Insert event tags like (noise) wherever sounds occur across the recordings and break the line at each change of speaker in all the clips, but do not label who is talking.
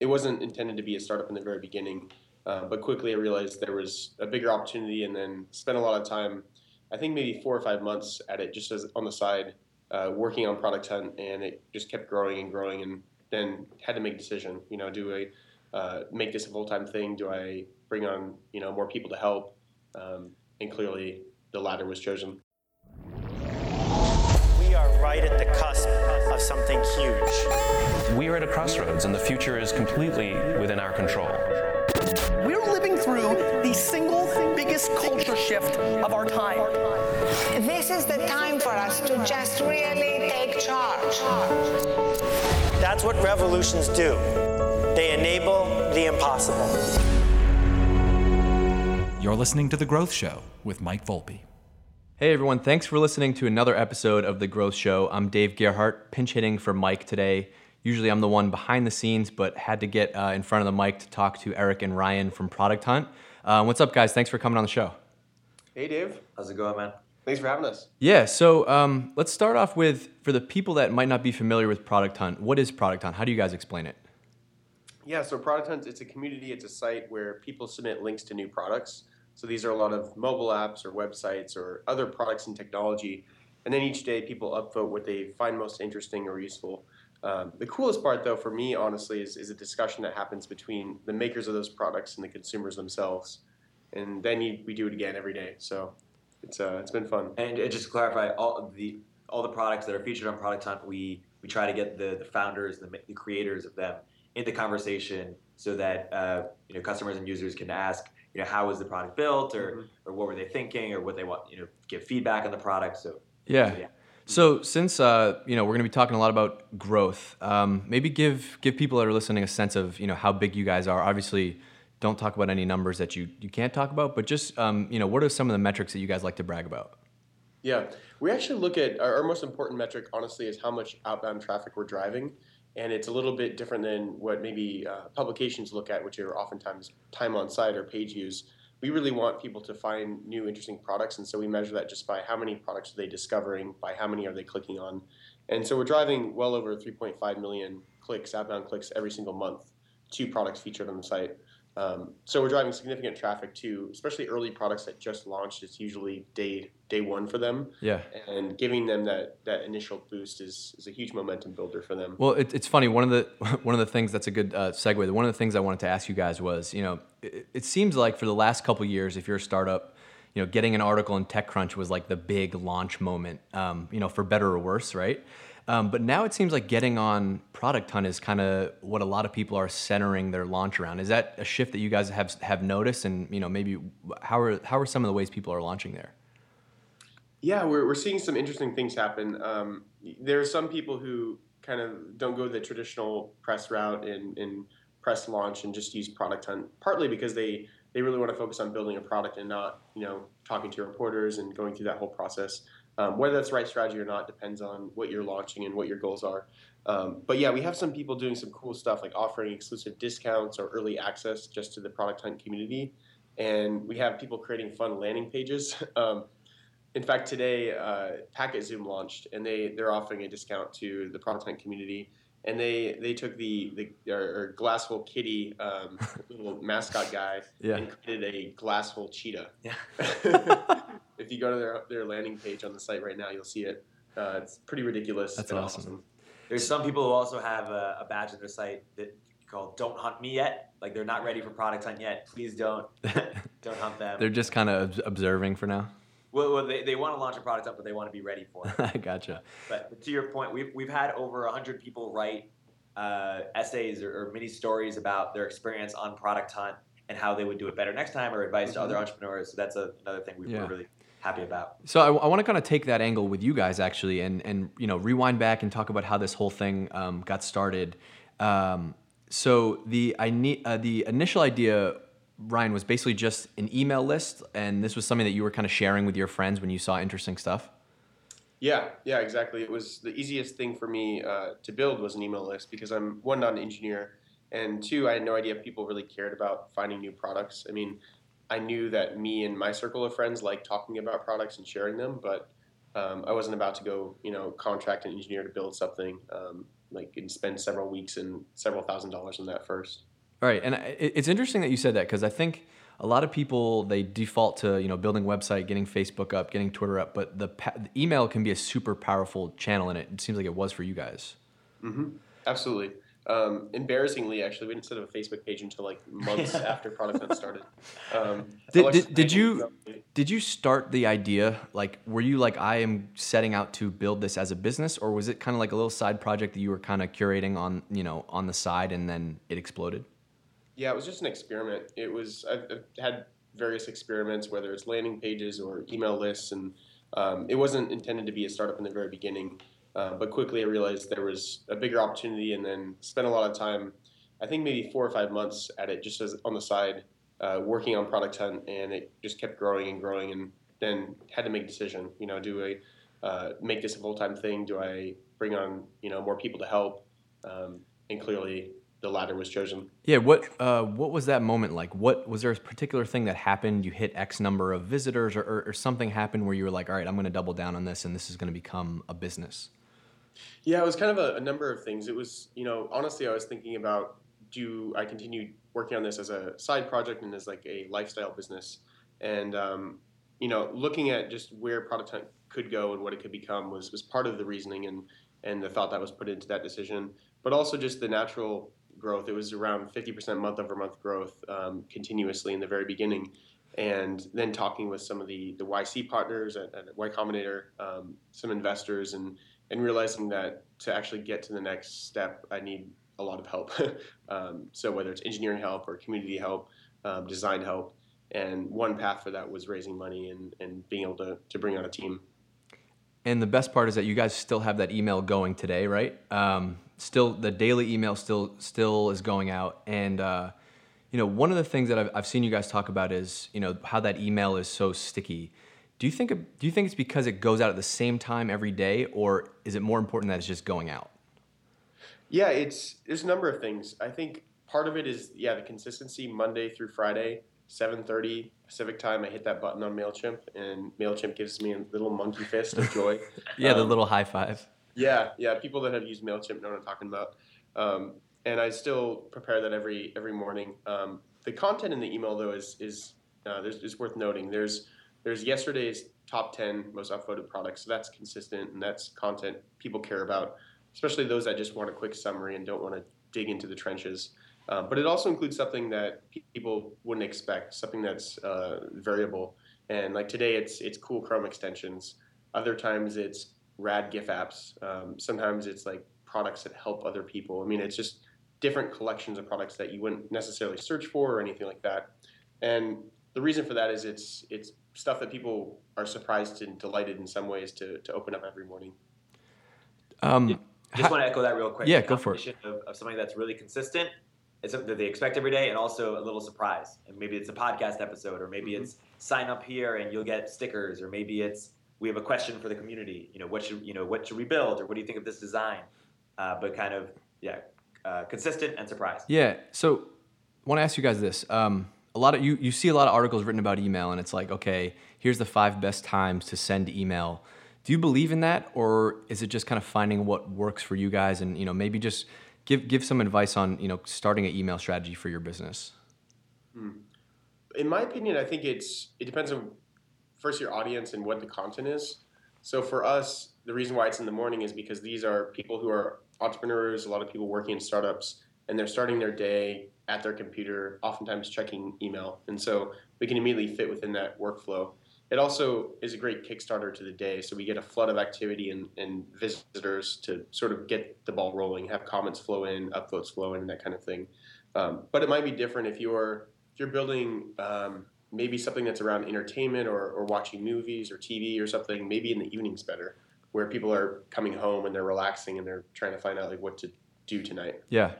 it wasn't intended to be a startup in the very beginning, uh, but quickly I realized there was a bigger opportunity, and then spent a lot of time. I think maybe four or five months at it, just as on the side, uh, working on Product Hunt, and it just kept growing and growing, and then had to make a decision. You know, do I uh, make this a full time thing? Do I bring on you know more people to help? Um, and clearly, the latter was chosen.
We are right at the cusp of something huge.
We are at a crossroads, and the future is completely within our control.
We're living through the single biggest culture shift of our time.
This is the time for us to just really take charge.
That's what revolutions do. They enable the impossible.
You're listening to The Growth Show with Mike Volpe.
Hey everyone, thanks for listening to another episode of The Growth Show. I'm Dave Gerhardt, pinch hitting for Mike today. Usually I'm the one behind the scenes, but had to get uh, in front of the mic to talk to Erik and Ryan from Product Hunt. Uh, what's up, guys? Thanks for coming on the show.
Hey, Dave.
How's it going, man?
Thanks for having us.
Yeah, so um, let's start off with for the people that might not be familiar with Product Hunt, what is Product Hunt? How do you guys explain it?
Yeah, so Product Hunt, it's a community, it's a site where people submit links to new products. So these are a lot of mobile apps or websites or other products and technology. And then each day people upvote what they find most interesting or useful. Um, the coolest part, though, for me, honestly, is, is a discussion that happens between the makers of those products and the consumers themselves. And then you, we do it again every day. So it's, uh, it's been fun.
And uh, just to clarify, all the all the products that are featured on Product Hunt, we we try to get the, the founders, the, the creators of them into the conversation so that uh, you know customers and users can ask, you know, how was the product built, or
Mhm.
or what were they thinking, or what they want, you know, give feedback on the product. So
Yeah.
yeah.
So since uh, you know we're going to be talking a lot about growth, um, maybe give give people that are listening a sense of you know how big you guys are. Obviously, don't talk about any numbers that you you can't talk about, but just um, you know what are some of the metrics that you guys like to brag about?
Yeah, we actually look at our, our most important metric, honestly, is how much outbound traffic we're driving. And it's a little bit different than what maybe uh, publications look at, which are oftentimes time on site or page views. We really want people to find new, interesting products. And so we measure that just by how many products are they discovering, by how many are they clicking on. And so we're driving well over 3.5 million clicks, outbound clicks, every single month to products featured on the site. Um, so we're driving significant traffic to, especially early products that just launched. It's usually day day one for them
Yeah.
and giving them that that initial boost is is a huge momentum builder for them.
Well, it, it's funny. One of the (laughs) one of the things that's a good uh, segue. One of the things I wanted to ask you guys was, you know, it, it seems like for the last couple years, if you're a startup, you know, getting an article in TechCrunch was like the big launch moment. Um, you know, for better or worse, right? Um, but now it seems like getting on Product Hunt is kind of what a lot of people are centering their launch around. Is that a shift that you guys have have noticed? And you know, maybe how are how are some of the ways people are launching there?
Yeah, we're we're seeing some interesting things happen. Um, there are some people who kind of don't go the traditional press route and, and press launch and just use Product Hunt, partly because they they really want to focus on building a product and not you know talking to reporters and going through that whole process. Um, whether that's the right strategy or not depends on what you're launching and what your goals are. Um, but yeah, we have some people doing some cool stuff like offering exclusive discounts or early access just to the Product Hunt community, and we have people creating fun landing pages. (laughs) Um, in fact, today uh, PacketZoom launched, and they they're offering a discount to the Product Hunt community. And they they took the the or, Glassful Kitty um, (laughs) little mascot guy
Yeah.
and created a Glassful cheetah.
Yeah. (laughs)
if you go to their their landing page on the site right now, you'll see it. Uh, it's pretty ridiculous.
That's
and
awesome.
There's some people who also have a, a badge on their site that called "Don't Hunt Me Yet." Like they're not ready for Product Hunt yet. Please don't (laughs) don't hunt them.
They're just kind of observing for now.
well, well, they, they want to launch a product up, but they want to be ready for it.
I (laughs) gotcha.
But, but to your point, we've, we've had over 100 people write uh, essays or, or mini stories about their experience on Product Hunt and how they would do it better next time or advice to other entrepreneurs. So that's a, another thing we,
Yeah.
we're really happy about.
So I, I want to kind of take that angle with you guys actually, and and you know rewind back and talk about how this whole thing um, got started. Um, so the I need uh, the initial idea, Ryan, was basically just an email list, and this was something that you were kind of sharing with your friends when you saw interesting stuff.
Yeah, yeah, exactly. It was the easiest thing for me uh, to build was an email list because I'm one not an engineer, and two I had no idea people really cared about finding new products. I mean, I knew that me and my circle of friends like talking about products and sharing them, but um, I wasn't about to go, you know, contract an engineer to build something. Um, like and spend several weeks and several thousand dollars on that first.
All right, and I- it's interesting that you said that because I think a lot of people they default to you know building a website, getting Facebook up, getting Twitter up, but the, pa- the email can be a super powerful channel, and it, it seems like it was for you guys. Mm-hmm.
Absolutely. Um, embarrassingly, actually, we didn't set up a Facebook page until like months (laughs) after Product Hunt started. Um, (laughs)
Did- did- did you- Did you start the idea like were you like I am setting out to build this as a business, or was it kind of like a little side project that you were kind of curating on you know on the side, and then it exploded?
Yeah, it was just an experiment. It was I've, I've had various experiments, whether it's landing pages or email lists, and um, it wasn't intended to be a startup in the very beginning. Uh, but quickly, I realized there was a bigger opportunity, and then spent a lot of time. I think maybe four or five months at it, just as on the side, uh, working on Product Hunt, and it just kept growing and growing, and then had to make a decision. You know, do I uh, make this a full time thing? Do I bring on you know more people to help? Um, and clearly, the latter was chosen.
Yeah, what uh, what was that moment like? What was there a particular thing that happened? You hit X number of visitors, or, or, or something happened where you were like, all right, I'm going to double down on this, and this is going to become a business.
Yeah, it was kind of a, a number of things. It was, you know, honestly, I was thinking about do I continue working on this as a side project and as like a lifestyle business, and um, you know, looking at just where Product Hunt could go and what it could become was was part of the reasoning and and the thought that was put into that decision, but also just the natural growth. It was around 50% month over month growth um, continuously in the very beginning. And then talking with some of the, the YC partners at, at Y Combinator, um, some investors, and and realizing that to actually get to the next step, I need a lot of help. (laughs) um, so whether it's engineering help or community help, um, design help, and one path for that was raising money and, and being able to, to bring on a team.
And the best part is that you guys still have that email going today, right? Um, still, the daily email still still is going out, and uh, you know, one of the things that I've, I've seen you guys talk about is you know how that email is so sticky. Do you think do you think it's because it goes out at the same time every day, or is it more important that it's just going out?
Yeah, it's there's a number of things. I think part of it is yeah the consistency Monday through Friday, 7:30 Pacific time. I hit that button on Mailchimp, and Mailchimp gives me a little monkey fist of joy. (laughs)
Yeah, the
Um,
little high five.
Yeah, yeah. People that have used Mailchimp know what I'm talking about. Um, and I still prepare that every every morning. Um, the content in the email though is is uh, there's is worth noting. There's there's yesterday's top ten most upvoted products. So that's consistent and that's content people care about, especially those that just want a quick summary and don't want to dig into the trenches. Uh, but it also includes something that people wouldn't expect, something that's uh, variable. And like today, it's it's cool Chrome extensions. Other times, it's rad GIF apps. Um, sometimes it's like products that help other people. I mean, it's just different collections of products that you wouldn't necessarily search for or anything like that. And the reason for that is it's it's stuff that people are surprised and delighted in some ways to, to open up every morning.
Um,
Just
ha-
want to echo that real quick.
Yeah, go for it.
Of, of something that's really consistent, it's something that they expect every day, and also a little surprise. And maybe it's a podcast episode, or maybe
Mm-hmm.
it's sign up here and you'll get stickers, or maybe it's we have a question for the community. You know, what should you know what should we build, or what do you think of this design? Uh, but kind of yeah, uh, consistent and surprise.
Yeah. So, I want to ask you guys this. Um, a lot of you you see a lot of articles written about email, and it's like, okay, here's the five best times to send email. Do you believe in that, or is it just kind of finding what works for you guys, and you know maybe just give give some advice on you know starting an email strategy for your business? Hmm.
in my opinion, I think it's it depends on first your audience and what the content is. So for us, the reason why it's in the morning is because these are people who are entrepreneurs, a lot of people working in startups, and they're starting their day at their computer, oftentimes checking email. And so we can immediately fit within that workflow. It also is a great kickstarter to the day. So we get a flood of activity and, and visitors to sort of get the ball rolling, have comments flow in, upvotes flow in, and that kind of thing. Um, but it might be different if you're if you're building um, maybe something that's around entertainment or, or watching movies or TV or something, maybe in the evenings better, where people are coming home and they're relaxing and they're trying to find out like what to do tonight.
Yeah.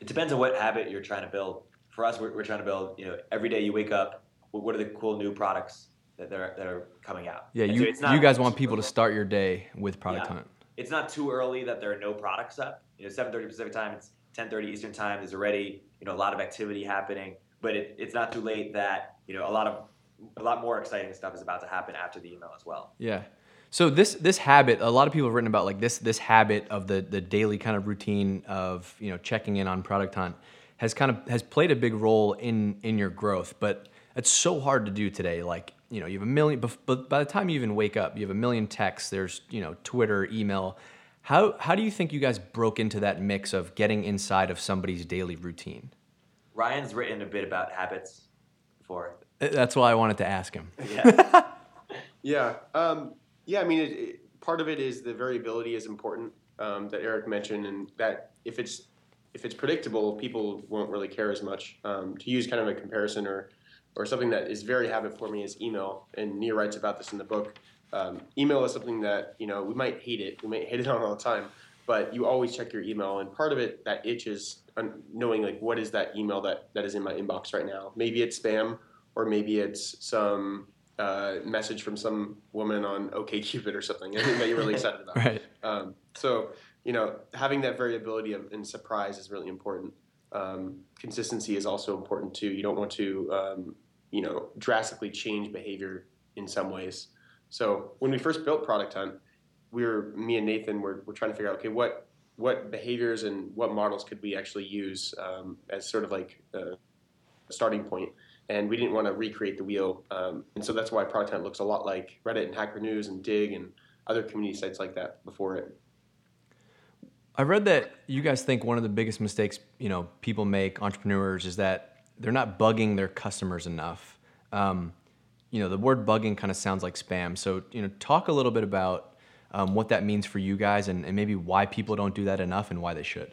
It depends on what habit you're trying to build. For us, we're, we're trying to build. You know, every day you wake up, what are the cool new products that are that are coming out?
Yeah.
And
You
so it's not
you guys want people to start your day with product
Yeah.
hunt.
It's not too early that there are no products up. You know, 7:30 Pacific time, it's 10:30 Eastern time. There's already you know a lot of activity happening, but it, it's not too late that you know a lot of a lot more exciting stuff is about to happen after the email as well.
Yeah. So this this habit, a lot of people have written about like this this habit of the the daily kind of routine of you know checking in on product hunt has kind of has played a big role in in your growth, but it's so hard to do today. Like you know you have a million, but by the time you even wake up, you have a million texts. There's you know Twitter, email. How how do you think you guys broke into that mix of getting inside of somebody's daily routine?
Ryan's written a bit about habits before.
That's why I wanted to ask him.
Yeah. (laughs)
Yeah, um, yeah. I mean, it, it, part of it is the variability is important um, that Erik mentioned, and that if it's if it's predictable, people won't really care as much. Um, to use kind of a comparison or or something that is very habit forming is email, and Nir writes about this in the book. Um, email is something that you know we might hate it, we might hate it on (laughs) all the time, but you always check your email, and part of it that itch is knowing like what is that email that that is in my inbox right now. Maybe it's spam, or maybe it's some uh, message from some woman on OKCupid or something that you're really (laughs) excited about.
Right.
Um, so you know, having that variability of, and surprise is really important. Um, consistency is also important too. You don't want to um, you know drastically change behavior in some ways. So when we first built Product Hunt, we were me and Nathan were, were trying to figure out okay what what behaviors and what models could we actually use um, as sort of like a starting point and we didn't want to recreate the wheel. Um, and so that's why Product Hunt looks a lot like Reddit and Hacker News and Digg and other community sites like that before it.
I read that you guys think one of the biggest mistakes you know people make, entrepreneurs, is that they're not bugging their customers enough. Um, you know, the word bugging kind of sounds like spam. So you know, talk a little bit about um, what that means for you guys, and, and maybe why people don't do that enough, and why they should.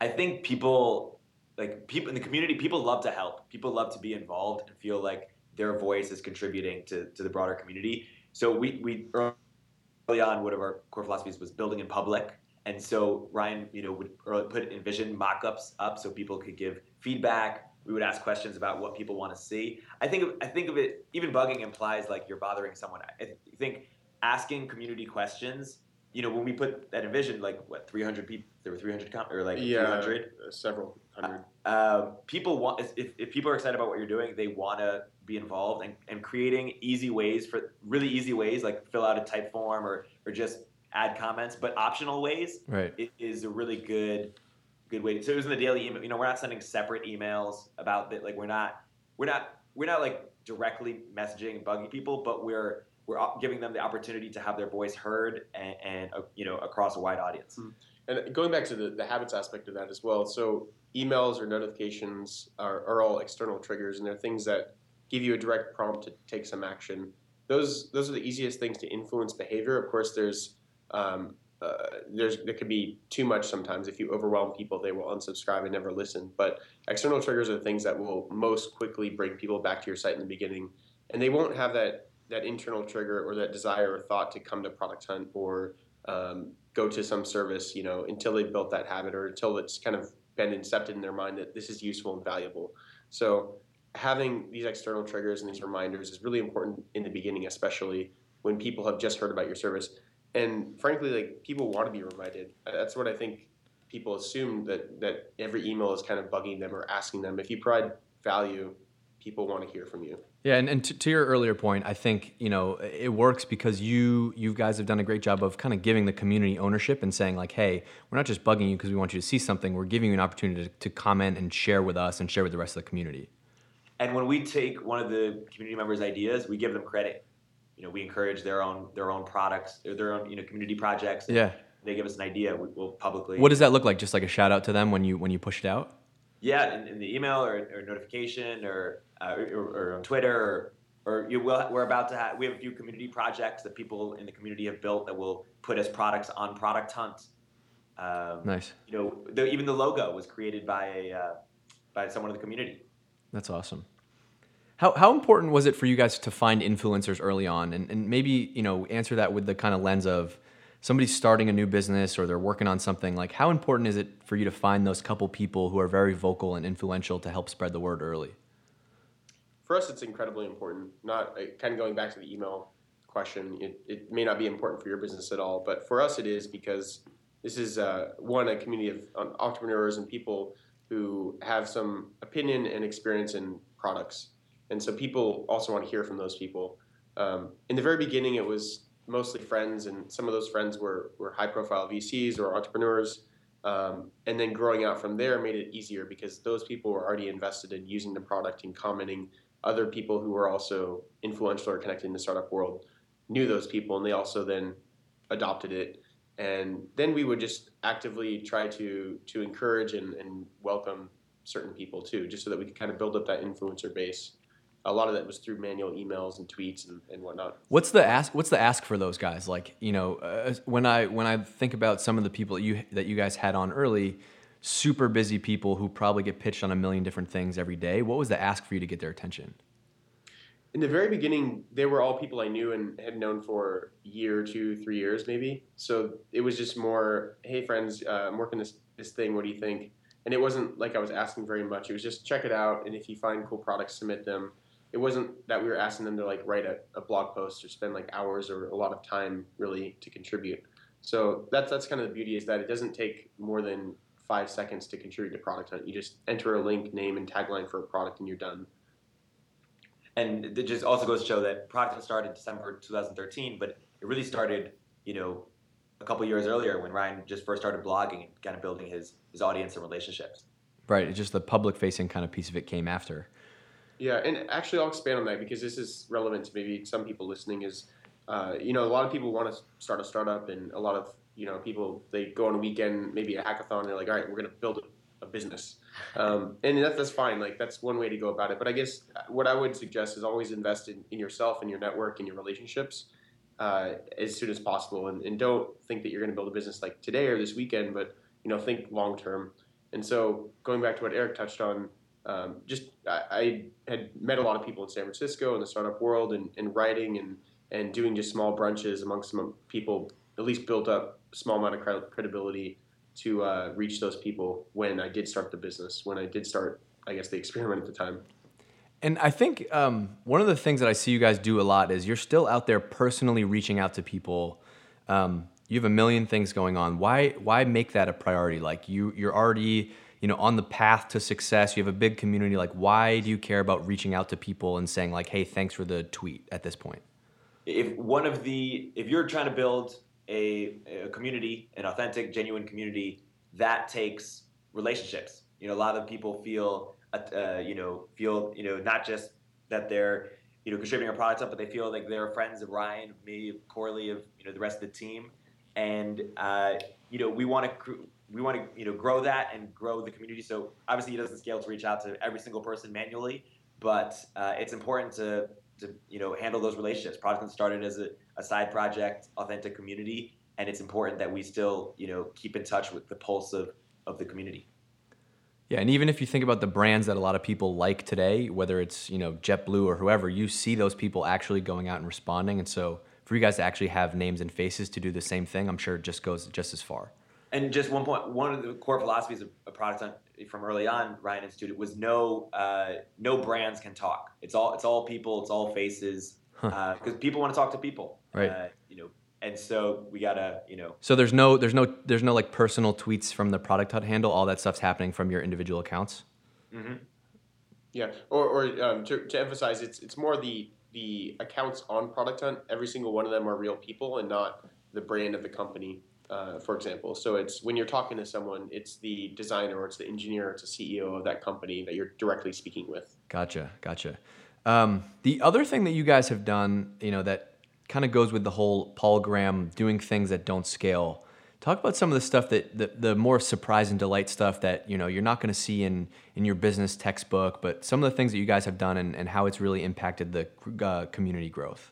I think people like people in the community, people love to help. People love to be involved and feel like their voice is contributing to, to the broader community. So we, we early on, one of our core philosophies was building in public. And so Ryan, you know, would put InVision mock-ups up so people could give feedback. We would ask questions about what people want to see. I think I think of it. Even bugging implies like you're bothering someone. I think asking community questions you know, when we put that InVision, like what, 300 people, there were 300 com- or like
yeah,
300?
Uh, several hundred.
Uh, uh, people want, if, if people are excited about what you're doing, they want to be involved and, and creating easy ways for really easy ways, like fill out a Typeform or, or just add comments, but optional ways
right.
it is a really good, good way. So it was in the daily email, you know, we're not sending separate emails about that. Like we're not, we're not, we're not like directly messaging and bugging people, but we're, we're giving them the opportunity to have their voice heard and, and uh, you know across a wide audience.
Mm-hmm. And going back to the, the habits aspect of that as well, so emails or notifications are, are all external triggers, and they're things that give you a direct prompt to take some action. Those those are the easiest things to influence behavior. Of course, there's um, uh, there's there could be too much sometimes. If you overwhelm people, they will unsubscribe and never listen. But external triggers are the things that will most quickly bring people back to your site in the beginning, and they won't have that that internal trigger or that desire or thought to come to product hunt or um, go to some service, you know, until they've built that habit or until it's kind of been incepted in their mind that this is useful and valuable. So having these external triggers and these reminders is really important in the beginning, especially when people have just heard about your service. And frankly, like people want to be reminded. That's what I think people assume that that every email is kind of bugging them or asking them. If you provide value, people want to hear from you.
Yeah, and, and to, to, your earlier point, I think you know it works because you you guys have done a great job of kind of giving the community ownership and saying like, hey, we're not just bugging you because we want you to see something. We're giving you an opportunity to, to comment and share with us and share with the rest of the community.
And when we take one of the community members' ideas, we give them credit. You know, we encourage their own their own products, their own you know community projects.
Yeah.
They give us an idea. We, will publicly.
What does that look like? Just like a shout out to them when you when you push it out?
Yeah, in, in the email or, or notification or uh, or, or, on Twitter, or, or you will, we're about to have, we have a few community projects that people in the community have built that will put as products on Product Hunt.
Um, nice.
You know, the, even the logo was created by a uh, by someone in the community.
That's awesome. How, how important was it for you guys to find influencers early on, and, and maybe you know answer that with the kind of lens of somebody's starting a new business or they're working on something. Like, how important is it for you to find those couple people who are very vocal and influential to help spread the word early?
For us, it's incredibly important. Not uh, kind of going back to the email question, it, it may not be important for your business at all, but for us, it is because this is uh, one a community of um, entrepreneurs and people who have some opinion and experience in products, and so people also want to hear from those people. Um, in the very beginning, it was mostly friends, and some of those friends were were high profile VCs or entrepreneurs. Um, and then growing out from there made it easier because those people were already invested in using the product and commenting. Other people who were also influential or connected in the startup world knew those people, and they also then adopted it. And then we would just actively try to to encourage and, and welcome certain people too, just so that we could kind of build up that influencer base. A lot of that was through manual emails and tweets and, and whatnot.
What's the ask? What's the ask for those guys? Like, you know, uh, when I when I think about some of the people that you that you guys had on early, super busy people who probably get pitched on a million different things every day. What was the ask for you to get their attention?
In the very beginning, they were all people I knew and had known for a year, two, three years, maybe. So it was just more, hey friends, uh, I'm working this this thing. What do you think? And it wasn't like I was asking very much. It was just check it out, and if you find cool products, submit them it wasn't that we were asking them to like write a, a blog post or spend like hours or a lot of time really to contribute. So that's that's kind of the beauty is that it doesn't take more than five seconds to contribute to Product Hunt. You just enter a link, name, and tagline for a product, and you're done.
And it just also goes to show that Product Hunt started December 2013, but it really started, you know, a couple years earlier when Ryan just first started blogging and kind of building his his audience and relationships.
Right. It's just the public facing kind of piece of it came after.
Yeah, and actually, I'll expand on that because this is relevant to maybe some people listening. Is uh, you know, a lot of people want to start a startup, and a lot of you know people they go on a weekend, maybe a hackathon, and they're like, all right, we're going to build a, business, um, and that, that's fine. Like that's one way to go about it. But I guess uh, what I would suggest is always invest in, in yourself and your network and your relationships uh, as soon as possible, and, and don't think that you're going to build a business like today or this weekend, but you know, think long term. And so going back to what Erik touched on um, just I, I, had met a lot of people in San Francisco in the startup world and, and writing and, and doing just small brunches amongst some people, at least built up small amount of credibility to uh, reach those people when I did start the business, when I did start, I guess, the experiment at the time.
And I think um, one of the things that I see you guys do a lot is you're still out there personally reaching out to people. Um, you have a million things going on. Why why make that a priority? Like you you're already you know on the path to success you have a big community like why do you care about reaching out to people and saying like hey thanks for the tweet at this point
if one of the if you're trying to build a, a community an authentic genuine community that takes relationships you know a lot of people feel uh, you know feel you know not just that they're you know contributing a product up but they feel like they're friends of ryan of me of corley of you know the rest of the team and uh, you know we want to we want to you know grow that and grow the community. So obviously, it doesn't scale to reach out to every single person manually, but uh, it's important to to you know handle those relationships. Product started as a, a side project, authentic community, and it's important that we still you know keep in touch with the pulse of of the community.
Yeah, and even if you think about the brands that a lot of people like today, whether it's you know JetBlue or whoever, you see those people actually going out and responding, and so for you guys to actually have names and faces to do the same thing, I'm sure it just goes just as far.
And just one point, one of the core philosophies of, a product on, from early on, Ryan Institute, was no uh, no brands can talk. It's all it's all people, it's all faces, because huh. uh, people want to talk to people,
right?
Uh, you know, and so we gotta, you know.
So there's no there's no there's no like personal tweets from the Product Hunt handle. All that stuff's happening from your individual accounts.
Mm-hmm. Yeah, or, or um, to, to emphasize, it's it's more the the accounts on Product Hunt. Every single one of them are real people and not the brand of the company uh, for example. So it's when you're talking to someone, it's the designer or it's the engineer, or it's the CEO of that company that you're directly speaking with.
Gotcha, gotcha. Um, the other thing that you guys have done, you know, that kind of goes with the whole Paul Graham doing things that don't scale. Talk about some of the stuff that the, the more surprise and delight stuff that you know you're not going to see in in your business textbook, but some of the things that you guys have done and, and how it's really impacted the uh, community growth.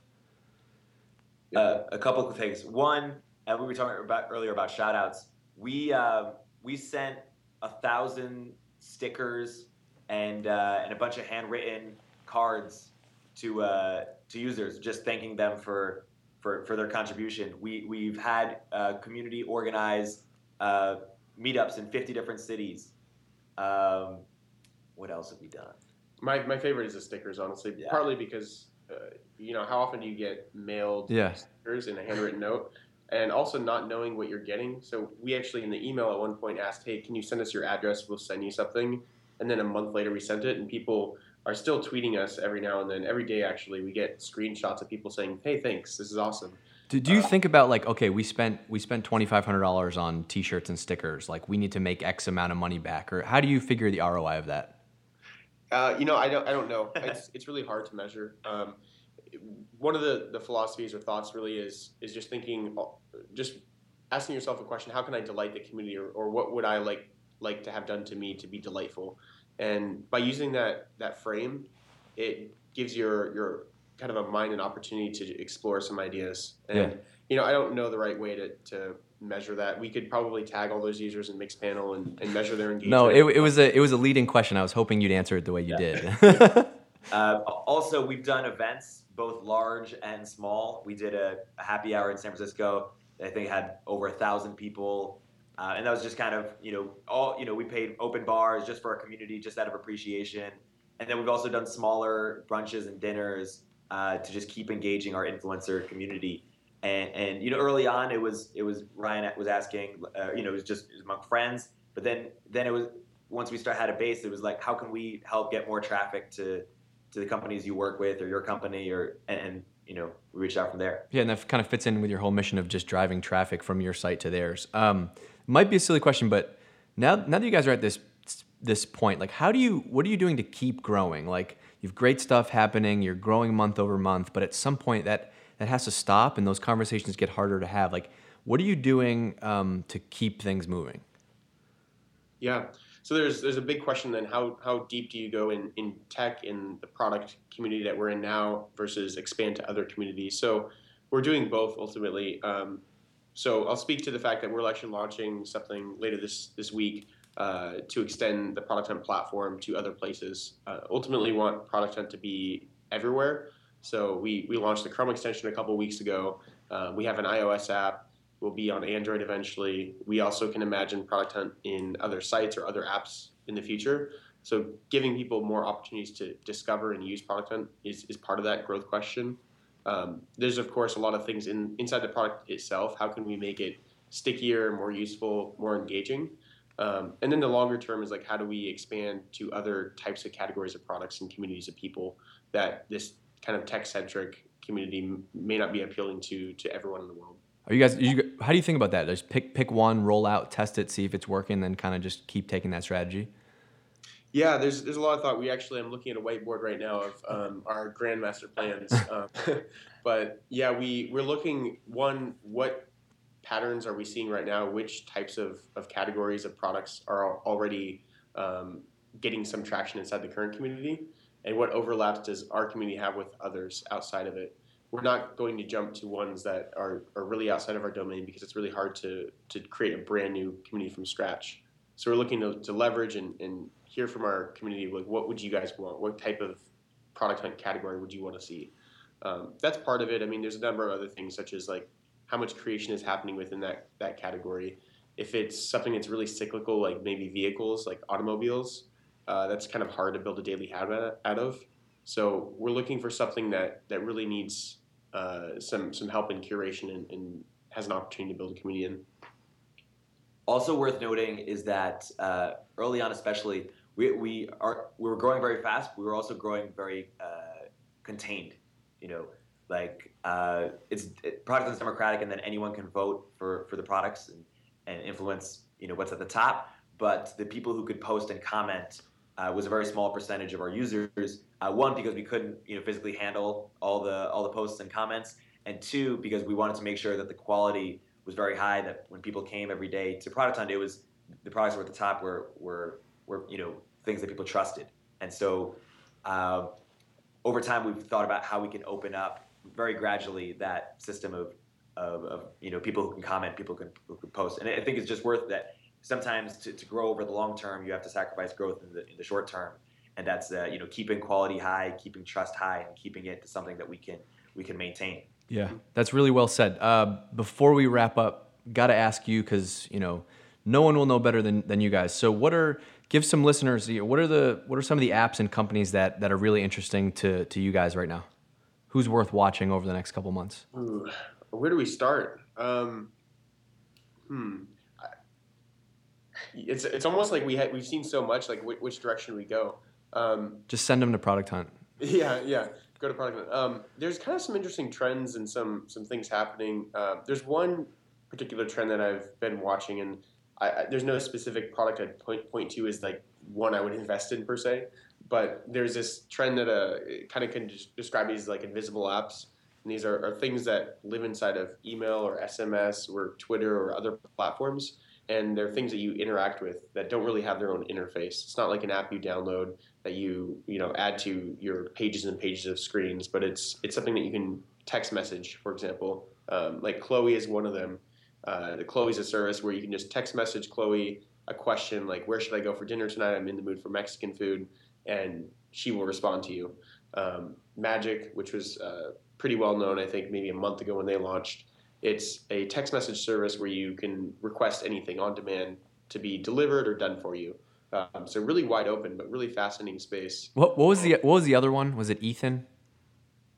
Uh, a couple of things. One, and we were talking about earlier about shout outs. We uh, we sent a thousand stickers and uh, and a bunch of handwritten cards to uh, to users, just thanking them for for, for their contribution. We we've had uh, community organized uh, meetups in 50 different cities. Um, what else have we done?
My, my favorite is the stickers, honestly. Yeah. Partly because, uh, you know, how often do you get mailed
yeah.
stickers in a handwritten note? And also not knowing what you're getting. So we actually in the email at one point asked, "Hey, can you send us your address? We'll send you something." And then a month later we sent it, and people are still tweeting us every now and then. Every day actually, we get screenshots of people saying, "Hey, thanks. This is awesome."
Do, do you think about like okay, we spent we spent twenty five hundred dollars on T-shirts and stickers. Like we need to make X amount of money back, or how do you figure the ROI of that?
Uh, you know, I don't, I don't know. It's, it's really hard to measure. Um, one of the, the philosophies or thoughts really is is just thinking, uh, just asking yourself a question: How can I delight the community, or, or what would I like like to have done to me to be delightful? And by using that that frame, it gives your your kind of a mind an opportunity to explore some ideas. And
Yeah.
you know, I don't know the right way to, to measure that. We could probably tag all those users in Mixpanel and, and measure their engagement.
No, it, it was a it was a leading question. I was hoping you'd answer it the way you did. (laughs) (laughs)
Uh, also, we've done events, both large and small. We did a, a happy hour in San Francisco. I think had over a thousand people, uh, and that was just kind of you know all you know we paid open bars just for our community, just out of appreciation. And then we've also done smaller brunches and dinners uh, to just keep engaging our influencer community. And, and you know early on it was it was Ryan was asking uh, you know it was just it was among friends, but then then it was once we start had a base it was like how can we help get more traffic to to the companies you work with or your company or and, and you know we reached out from there.
Yeah, and that kind of fits in with your whole mission of just driving traffic from your site to theirs. Um, might be a silly question, but now now that you guys are at this this point, like how do you what are you doing to keep growing? Like you've great stuff happening, you're growing month over month, but at some point that that has to stop, and those conversations get harder to have. Like, what are you doing um, to keep things moving?
Yeah. So there's there's a big question then how how deep do you go in in tech in the product community that we're in now versus expand to other communities? So we're doing both ultimately. Um, so I'll speak to the fact that we're actually launching something later this this week uh, to extend the Product Hunt platform to other places. Uh, ultimately, want Product Hunt to be everywhere. So we we launched the Chrome extension a couple weeks ago. Uh, we have an iOS app will be on Android eventually. We also can imagine Product Hunt in other sites or other apps in the future. So giving people more opportunities to discover and use Product Hunt is, is part of that growth question. Um, there's of course a lot of things in inside the product itself. How can we make it stickier, more useful, more engaging? Um, and then the longer term is like how do we expand to other types of categories of products and communities of people that this kind of tech centric community may not be appealing to to everyone in the world.
Are you guys? You, how do you think about that? Just pick pick one, roll out, test it, see if it's working, then kind of just keep taking that strategy.
Yeah, there's there's a lot of thought. We actually I'm looking at a whiteboard right now of um, our grandmaster plans. um, (laughs) but yeah, we we're looking one what patterns are we seeing right now? Which types of, of categories of products are already um, getting some traction inside the current community, and what overlaps does our community have with others outside of it? We're not going to jump to ones that are, are really outside of our domain because it's really hard to to create a brand new community from scratch. So we're looking to, to leverage and, and hear from our community like what would you guys want? What type of product hunt category would you want to see? Um, that's part of it. I mean, there's a number of other things such as like how much creation is happening within that that category. If it's something that's really cyclical, like maybe vehicles, like automobiles, uh, that's kind of hard to build a daily habit out of. So we're looking for something that that really needs uh, some some help in curation and, and has an opportunity to build a community in.
Also worth noting is that uh, early on, especially, we, we are we were growing very fast. We were also growing very uh, contained. You know, like uh, it's it, product is democratic, and then anyone can vote for for the products and, and influence you know what's at the top. But the people who could post and comment uh, was a very small percentage of our users. Uh, one because we couldn't you know physically handle all the all the posts and comments, and two because we wanted to make sure that the quality was very high. That when people came every day to Product Hunt, it was the products were at the top were were were you know things that people trusted, and so. Uh, over time, we've thought about how we can open up very gradually that system of, of, of you know people who can comment, people who can, who can post, and I think it's just worth that. Sometimes to, to grow over the long term, you have to sacrifice growth in the, in the short term, and that's uh, you know keeping quality high, keeping trust high, and keeping it to something that we can we can maintain.
Yeah, that's really well said. Uh, before we wrap up, got to ask you because you know no one will know better than, than you guys. So, what are give some listeners what are the what are some of the apps and companies that that are really interesting to to you guys right now? Who's worth watching over the next couple months?
Ooh, where do we start? Um, hmm. It's it's almost like we had we've seen so much. Like which, which direction we go. Um,
Just send them to Product Hunt. (laughs)
yeah, yeah. go to product. Hunt. Um, there's kind of some interesting trends and some some things happening. Uh, there's one particular trend that I've been watching, and I, I, there's no specific product I'd point point to as like one I would invest in per se. But there's this trend that uh, kind of can describe these like invisible apps. And these are, are things that live inside of email or SMS or Twitter or other platforms. And they're things that you interact with that don't really have their own interface. It's not like an app you download that you you know add to your pages and pages of screens, but it's it's something that you can text message, for example. Um, like Chloe is one of them. Uh, the Chloe's a service where you can just text message Chloe a question like, "Where should I go for dinner tonight? I'm in the mood for Mexican food," and she will respond to you. Um, Magic, which was uh, pretty well known, I think maybe a month ago when they launched. It's a text message service where you can request anything on demand to be delivered or done for you. Um, so really wide open, but really fascinating space.
What, what was the what was the other one? Was it Ethan?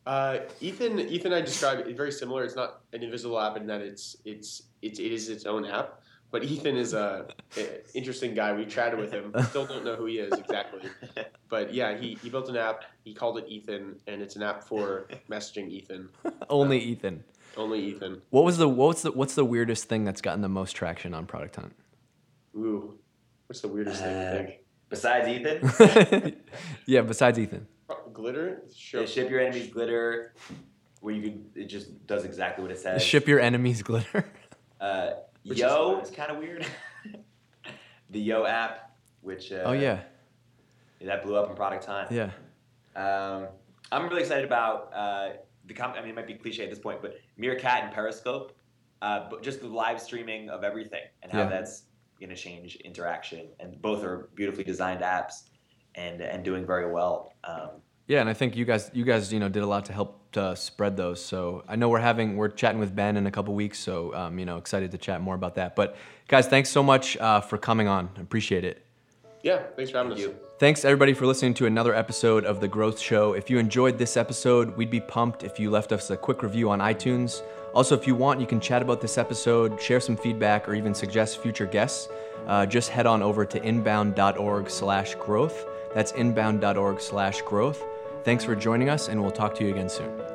Uh, Ethan, Ethan, I describe it very similar. It's not an invisible app in that it's it's it's it is its own app. But Ethan is a, a interesting guy. We chatted with him. Still don't know who he is exactly. (laughs) But yeah, he, he built an app. He called it Ethan, and it's an app for messaging Ethan. (laughs)
Only Ethan.
Only Ethan.
What was the what's the what's the weirdest thing that's gotten the most traction on Product Hunt?
Ooh, what's the weirdest thing you think?
Besides Ethan, (laughs)
yeah, besides Ethan.
Glitter?
yeah, ship your enemies glitter, where you can it just does exactly what it says.
Ship your enemies glitter. (laughs)
Uh,
Which
Yo
is
is kind of weird. (laughs) the Yo app, which uh,
oh yeah,
that blew up in Product Hunt.
yeah.
Um, I'm really excited about uh, the. Com- I mean, it might be cliche at this point, but Meerkat and Periscope, uh, but just the live streaming of everything and how
Yeah.
that's going to change interaction. And both are beautifully designed apps, and and doing very well. Um,
Yeah, and I think you guys, you guys, you know, did a lot to help to spread those. So I know we're having, we're chatting with Ben in a couple weeks. So um, you know, excited to chat more about that. But guys, thanks so much uh, for coming on. I appreciate it.
Yeah, thanks for having
Thank
us.
you.
Thanks everybody for listening to another episode of The Growth Show. If you enjoyed this episode, we'd be pumped if you left us a quick review on iTunes. Also, if you want, you can chat about this episode, share some feedback, or even suggest future guests. Uh, just head on over to inbound.org slash growth. That's inbound.org slash growth. Thanks for joining us, and we'll talk to you again soon.